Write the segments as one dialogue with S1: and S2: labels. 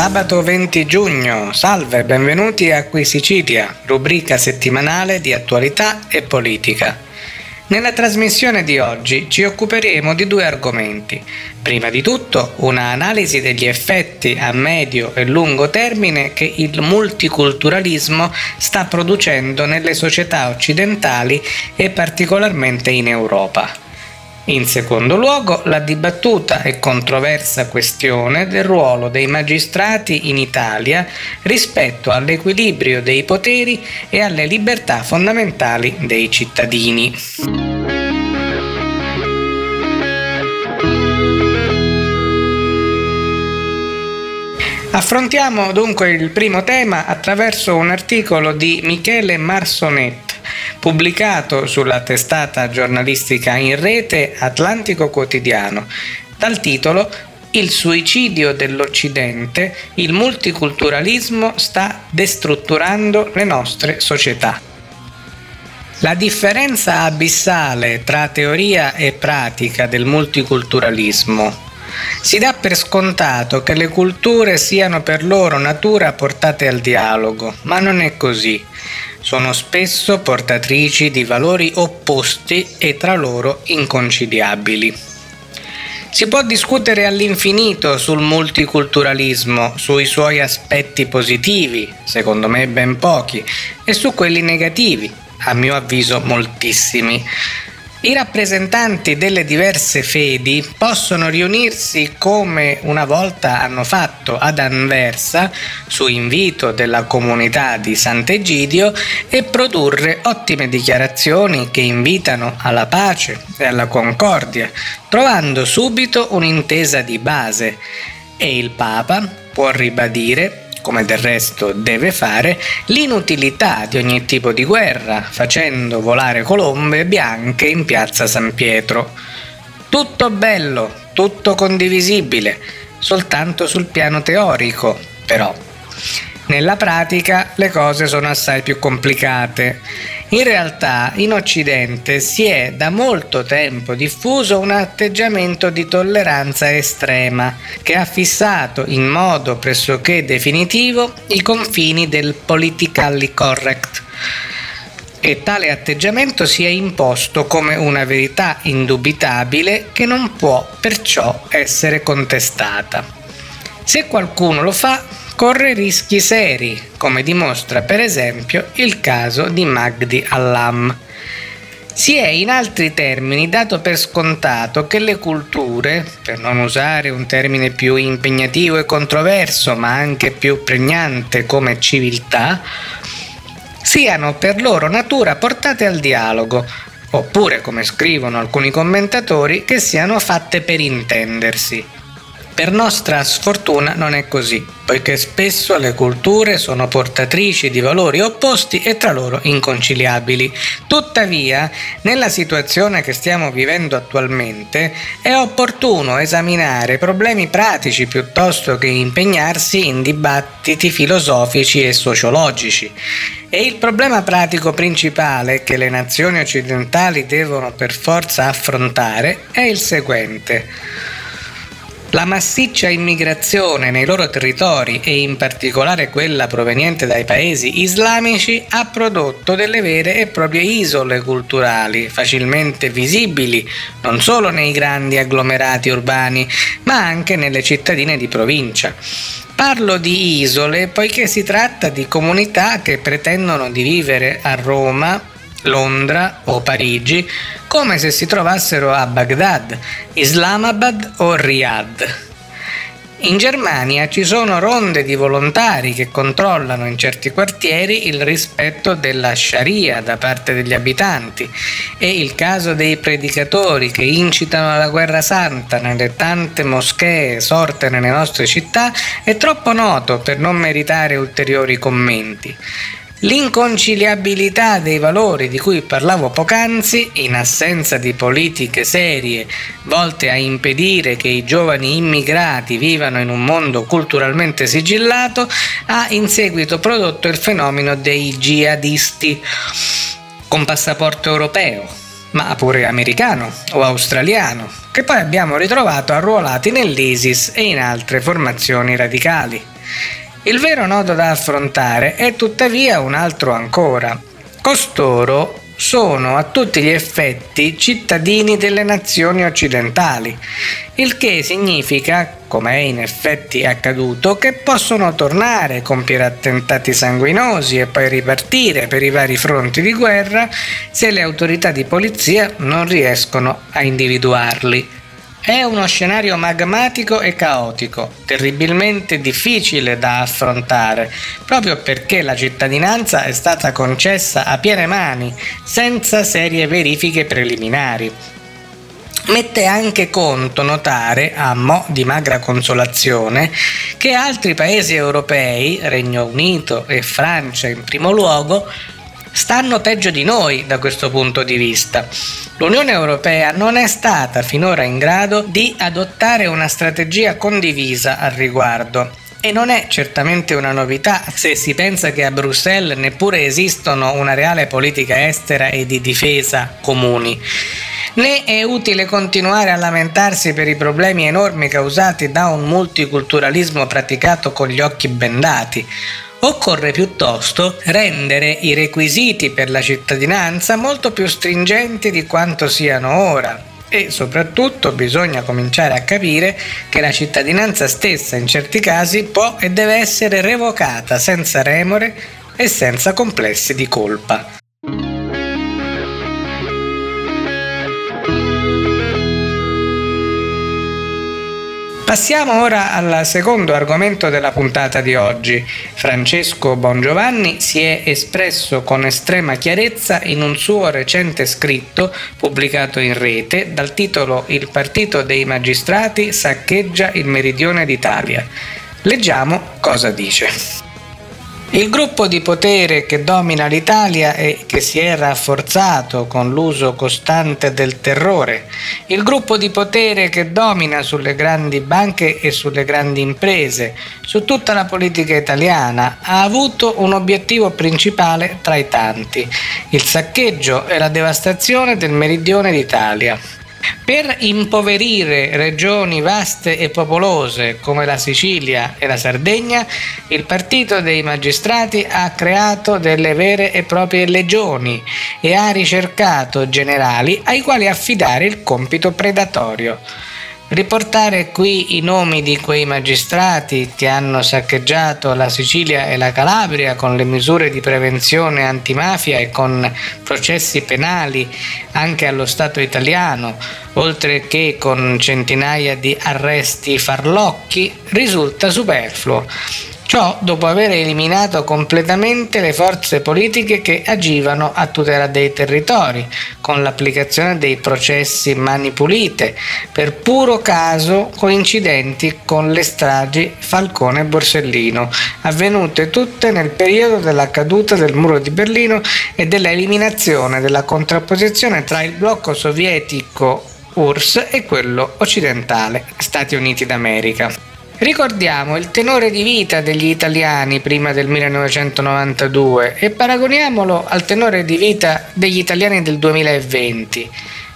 S1: Sabato 20 giugno, salve, benvenuti a Qui Sicilia, rubrica settimanale di attualità e politica. Nella trasmissione di oggi ci occuperemo di due argomenti. Prima di tutto una analisi degli effetti a medio e lungo termine che il multiculturalismo sta producendo nelle società occidentali e particolarmente in Europa. In secondo luogo, la dibattuta e controversa questione del ruolo dei magistrati in Italia rispetto all'equilibrio dei poteri e alle libertà fondamentali dei cittadini. Affrontiamo dunque il primo tema attraverso un articolo di Michele Marsonetti pubblicato sulla testata giornalistica in rete Atlantico Quotidiano, dal titolo Il suicidio dell'Occidente, il multiculturalismo sta destrutturando le nostre società. La differenza abissale tra teoria e pratica del multiculturalismo. Si dà per scontato che le culture siano per loro natura portate al dialogo, ma non è così sono spesso portatrici di valori opposti e tra loro inconciliabili. Si può discutere all'infinito sul multiculturalismo, sui suoi aspetti positivi, secondo me ben pochi, e su quelli negativi, a mio avviso moltissimi. I rappresentanti delle diverse fedi possono riunirsi come una volta hanno fatto ad Anversa, su invito della comunità di Sant'Egidio, e produrre ottime dichiarazioni che invitano alla pace e alla concordia, trovando subito un'intesa di base. E il Papa può ribadire come del resto deve fare, l'inutilità di ogni tipo di guerra, facendo volare colombe bianche in piazza San Pietro. Tutto bello, tutto condivisibile, soltanto sul piano teorico, però. Nella pratica le cose sono assai più complicate in realtà in Occidente si è da molto tempo diffuso un atteggiamento di tolleranza estrema che ha fissato in modo pressoché definitivo i confini del politically correct e tale atteggiamento si è imposto come una verità indubitabile che non può perciò essere contestata. Se qualcuno lo fa, corre rischi seri, come dimostra per esempio il caso di Magdi Allam. Si è in altri termini dato per scontato che le culture, per non usare un termine più impegnativo e controverso, ma anche più pregnante come civiltà, siano per loro natura portate al dialogo, oppure, come scrivono alcuni commentatori, che siano fatte per intendersi. Per nostra sfortuna non è così, poiché spesso le culture sono portatrici di valori opposti e tra loro inconciliabili. Tuttavia, nella situazione che stiamo vivendo attualmente, è opportuno esaminare problemi pratici piuttosto che impegnarsi in dibattiti filosofici e sociologici. E il problema pratico principale che le nazioni occidentali devono per forza affrontare è il seguente. La massiccia immigrazione nei loro territori e in particolare quella proveniente dai paesi islamici ha prodotto delle vere e proprie isole culturali facilmente visibili non solo nei grandi agglomerati urbani ma anche nelle cittadine di provincia. Parlo di isole poiché si tratta di comunità che pretendono di vivere a Roma, Londra o Parigi come se si trovassero a Baghdad, Islamabad o Riyadh. In Germania ci sono ronde di volontari che controllano in certi quartieri il rispetto della Sharia da parte degli abitanti e il caso dei predicatori che incitano alla guerra santa nelle tante moschee sorte nelle nostre città è troppo noto per non meritare ulteriori commenti. L'inconciliabilità dei valori di cui parlavo poc'anzi, in assenza di politiche serie volte a impedire che i giovani immigrati vivano in un mondo culturalmente sigillato, ha in seguito prodotto il fenomeno dei jihadisti con passaporto europeo, ma pure americano o australiano, che poi abbiamo ritrovato arruolati nell'ISIS e in altre formazioni radicali. Il vero nodo da affrontare è tuttavia un altro ancora. Costoro sono a tutti gli effetti cittadini delle nazioni occidentali, il che significa, come è in effetti accaduto, che possono tornare, compiere attentati sanguinosi e poi ripartire per i vari fronti di guerra se le autorità di polizia non riescono a individuarli. È uno scenario magmatico e caotico, terribilmente difficile da affrontare, proprio perché la cittadinanza è stata concessa a piene mani, senza serie verifiche preliminari. Mette anche conto notare, a mo' di magra consolazione, che altri paesi europei, Regno Unito e Francia in primo luogo, stanno peggio di noi da questo punto di vista. L'Unione Europea non è stata finora in grado di adottare una strategia condivisa al riguardo. E non è certamente una novità se si pensa che a Bruxelles neppure esistono una reale politica estera e di difesa comuni. Né è utile continuare a lamentarsi per i problemi enormi causati da un multiculturalismo praticato con gli occhi bendati. Occorre piuttosto rendere i requisiti per la cittadinanza molto più stringenti di quanto siano ora e soprattutto bisogna cominciare a capire che la cittadinanza stessa in certi casi può e deve essere revocata senza remore e senza complessi di colpa. Passiamo ora al secondo argomento della puntata di oggi. Francesco Bongiovanni si è espresso con estrema chiarezza in un suo recente scritto pubblicato in rete dal titolo Il partito dei magistrati saccheggia il meridione d'Italia. Leggiamo cosa dice. Il gruppo di potere che domina l'Italia e che si è rafforzato con l'uso costante del terrore, il gruppo di potere che domina sulle grandi banche e sulle grandi imprese, su tutta la politica italiana, ha avuto un obiettivo principale tra i tanti, il saccheggio e la devastazione del meridione d'Italia. Per impoverire regioni vaste e popolose come la Sicilia e la Sardegna, il partito dei magistrati ha creato delle vere e proprie legioni e ha ricercato generali ai quali affidare il compito predatorio. Riportare qui i nomi di quei magistrati che hanno saccheggiato la Sicilia e la Calabria con le misure di prevenzione antimafia e con processi penali anche allo Stato italiano, oltre che con centinaia di arresti farlocchi, risulta superfluo. Ciò dopo aver eliminato completamente le forze politiche che agivano a tutela dei territori, con l'applicazione dei processi mani pulite, per puro caso coincidenti con le stragi Falcone e Borsellino, avvenute tutte nel periodo della caduta del muro di Berlino e della eliminazione della contrapposizione tra il blocco sovietico URSS e quello occidentale, Stati Uniti d'America. Ricordiamo il tenore di vita degli italiani prima del 1992 e paragoniamolo al tenore di vita degli italiani del 2020.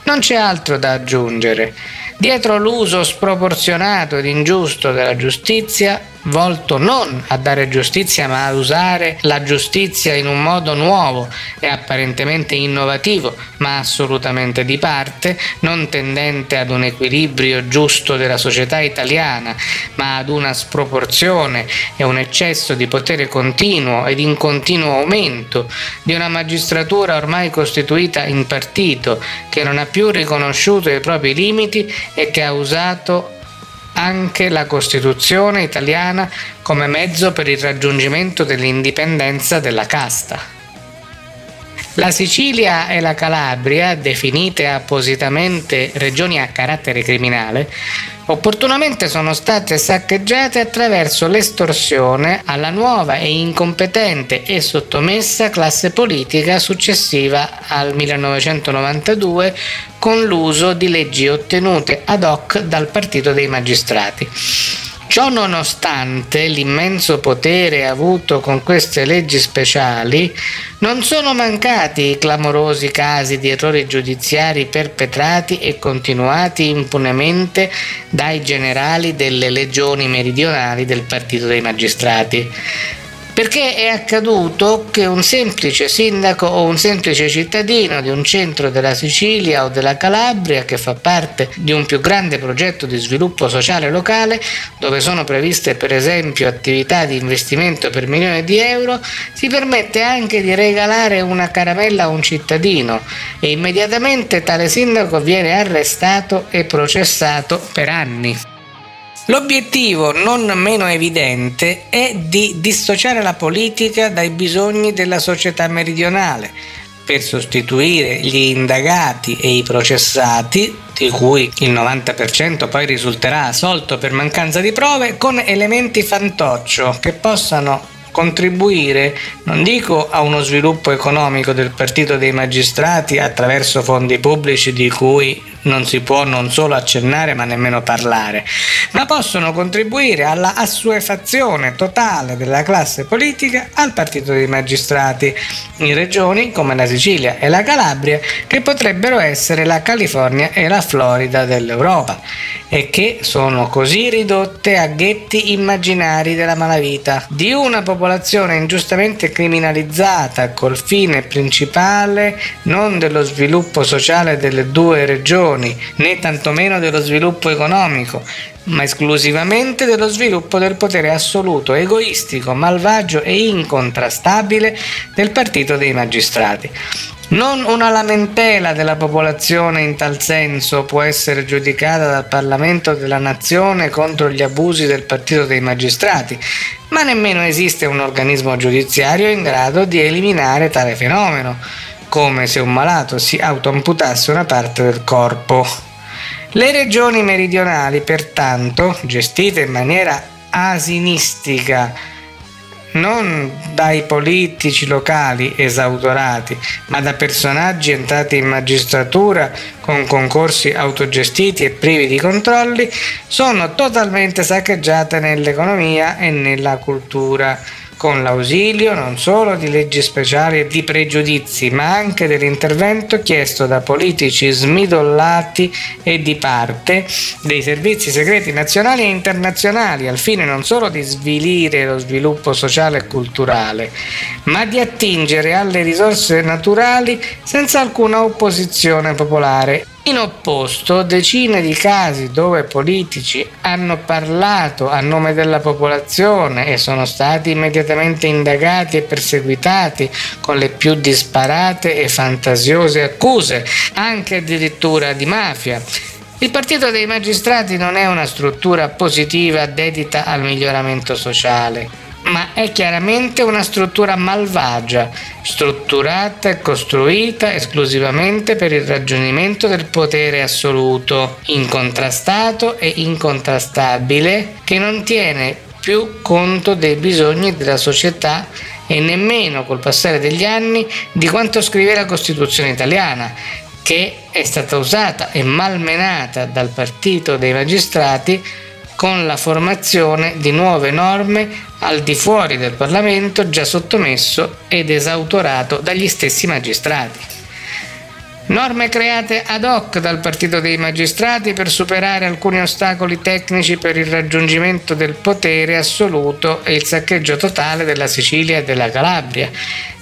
S1: Non c'è altro da aggiungere. Dietro l'uso sproporzionato ed ingiusto della giustizia volto non a dare giustizia ma ad usare la giustizia in un modo nuovo e apparentemente innovativo, ma assolutamente di parte, non tendente ad un equilibrio giusto della società italiana, ma ad una sproporzione e un eccesso di potere continuo ed in continuo aumento di una magistratura ormai costituita in partito che non ha più riconosciuto i propri limiti e che ha usato anche la Costituzione italiana come mezzo per il raggiungimento dell'indipendenza della casta. La Sicilia e la Calabria, definite appositamente regioni a carattere criminale, opportunamente sono state saccheggiate attraverso l'estorsione alla nuova e incompetente e sottomessa classe politica successiva al 1992 con l'uso di leggi ottenute ad hoc dal Partito dei Magistrati. Ciò nonostante l'immenso potere avuto con queste leggi speciali, non sono mancati i clamorosi casi di errori giudiziari perpetrati e continuati impunemente dai generali delle legioni meridionali del Partito dei Magistrati perché è accaduto che un semplice sindaco o un semplice cittadino di un centro della Sicilia o della Calabria che fa parte di un più grande progetto di sviluppo sociale locale dove sono previste per esempio attività di investimento per milioni di euro si permette anche di regalare una caramella a un cittadino e immediatamente tale sindaco viene arrestato e processato per anni. L'obiettivo non meno evidente è di dissociare la politica dai bisogni della società meridionale per sostituire gli indagati e i processati, di cui il 90% poi risulterà assolto per mancanza di prove, con elementi fantoccio che possano contribuire, non dico a uno sviluppo economico del Partito dei Magistrati attraverso fondi pubblici di cui non si può non solo accennare ma nemmeno parlare, ma possono contribuire alla assuefazione totale della classe politica al Partito dei Magistrati in regioni come la Sicilia e la Calabria che potrebbero essere la California e la Florida dell'Europa e che sono così ridotte a ghetti immaginari della malavita. Di una popolazione ingiustamente criminalizzata col fine principale non dello sviluppo sociale delle due regioni, né tantomeno dello sviluppo economico, ma esclusivamente dello sviluppo del potere assoluto, egoistico, malvagio e incontrastabile del partito dei magistrati. Non una lamentela della popolazione in tal senso può essere giudicata dal Parlamento della Nazione contro gli abusi del Partito dei Magistrati, ma nemmeno esiste un organismo giudiziario in grado di eliminare tale fenomeno, come se un malato si autoamputasse una parte del corpo. Le regioni meridionali, pertanto, gestite in maniera asinistica, non dai politici locali esautorati, ma da personaggi entrati in magistratura con concorsi autogestiti e privi di controlli, sono totalmente saccheggiate nell'economia e nella cultura con l'ausilio non solo di leggi speciali e di pregiudizi, ma anche dell'intervento chiesto da politici smidollati e di parte dei servizi segreti nazionali e internazionali, al fine non solo di svilire lo sviluppo sociale e culturale, ma di attingere alle risorse naturali senza alcuna opposizione popolare in opposto, decine di casi dove politici hanno parlato a nome della popolazione e sono stati immediatamente indagati e perseguitati con le più disparate e fantasiose accuse, anche addirittura di mafia. Il Partito dei Magistrati non è una struttura positiva dedita al miglioramento sociale ma è chiaramente una struttura malvagia, strutturata e costruita esclusivamente per il raggiungimento del potere assoluto, incontrastato e incontrastabile, che non tiene più conto dei bisogni della società e nemmeno col passare degli anni di quanto scrive la Costituzione italiana, che è stata usata e malmenata dal Partito dei Magistrati con la formazione di nuove norme al di fuori del Parlamento già sottomesso ed esautorato dagli stessi magistrati. Norme create ad hoc dal Partito dei Magistrati per superare alcuni ostacoli tecnici per il raggiungimento del potere assoluto e il saccheggio totale della Sicilia e della Calabria.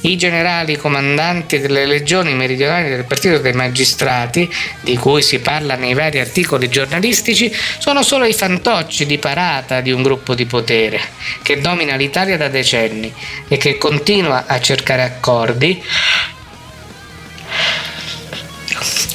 S1: I generali comandanti delle legioni meridionali del Partito dei Magistrati, di cui si parla nei vari articoli giornalistici, sono solo i fantocci di parata di un gruppo di potere che domina l'Italia da decenni e che continua a cercare accordi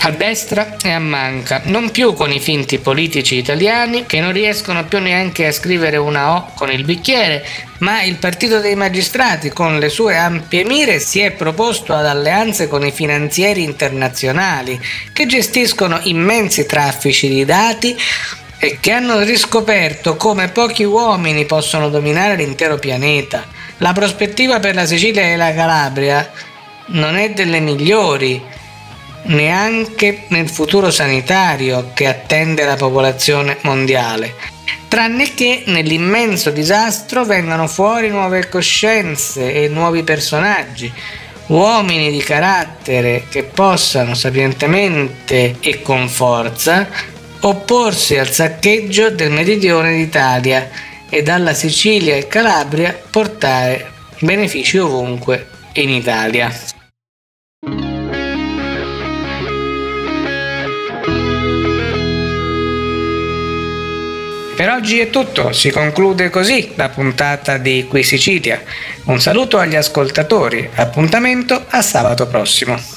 S1: a destra e a manca, non più con i finti politici italiani che non riescono più neanche a scrivere una O con il bicchiere, ma il Partito dei Magistrati con le sue ampie mire si è proposto ad alleanze con i finanzieri internazionali che gestiscono immensi traffici di dati e che hanno riscoperto come pochi uomini possono dominare l'intero pianeta. La prospettiva per la Sicilia e la Calabria non è delle migliori neanche nel futuro sanitario che attende la popolazione mondiale. tranne che nell'immenso disastro vengano fuori nuove coscienze e nuovi personaggi, uomini di carattere che possano sapientemente e con forza opporsi al saccheggio del meridione d'Italia e dalla Sicilia e Calabria portare benefici ovunque in Italia. Per oggi è tutto, si conclude così la puntata di Qui Sicilia. Un saluto agli ascoltatori, appuntamento a sabato prossimo.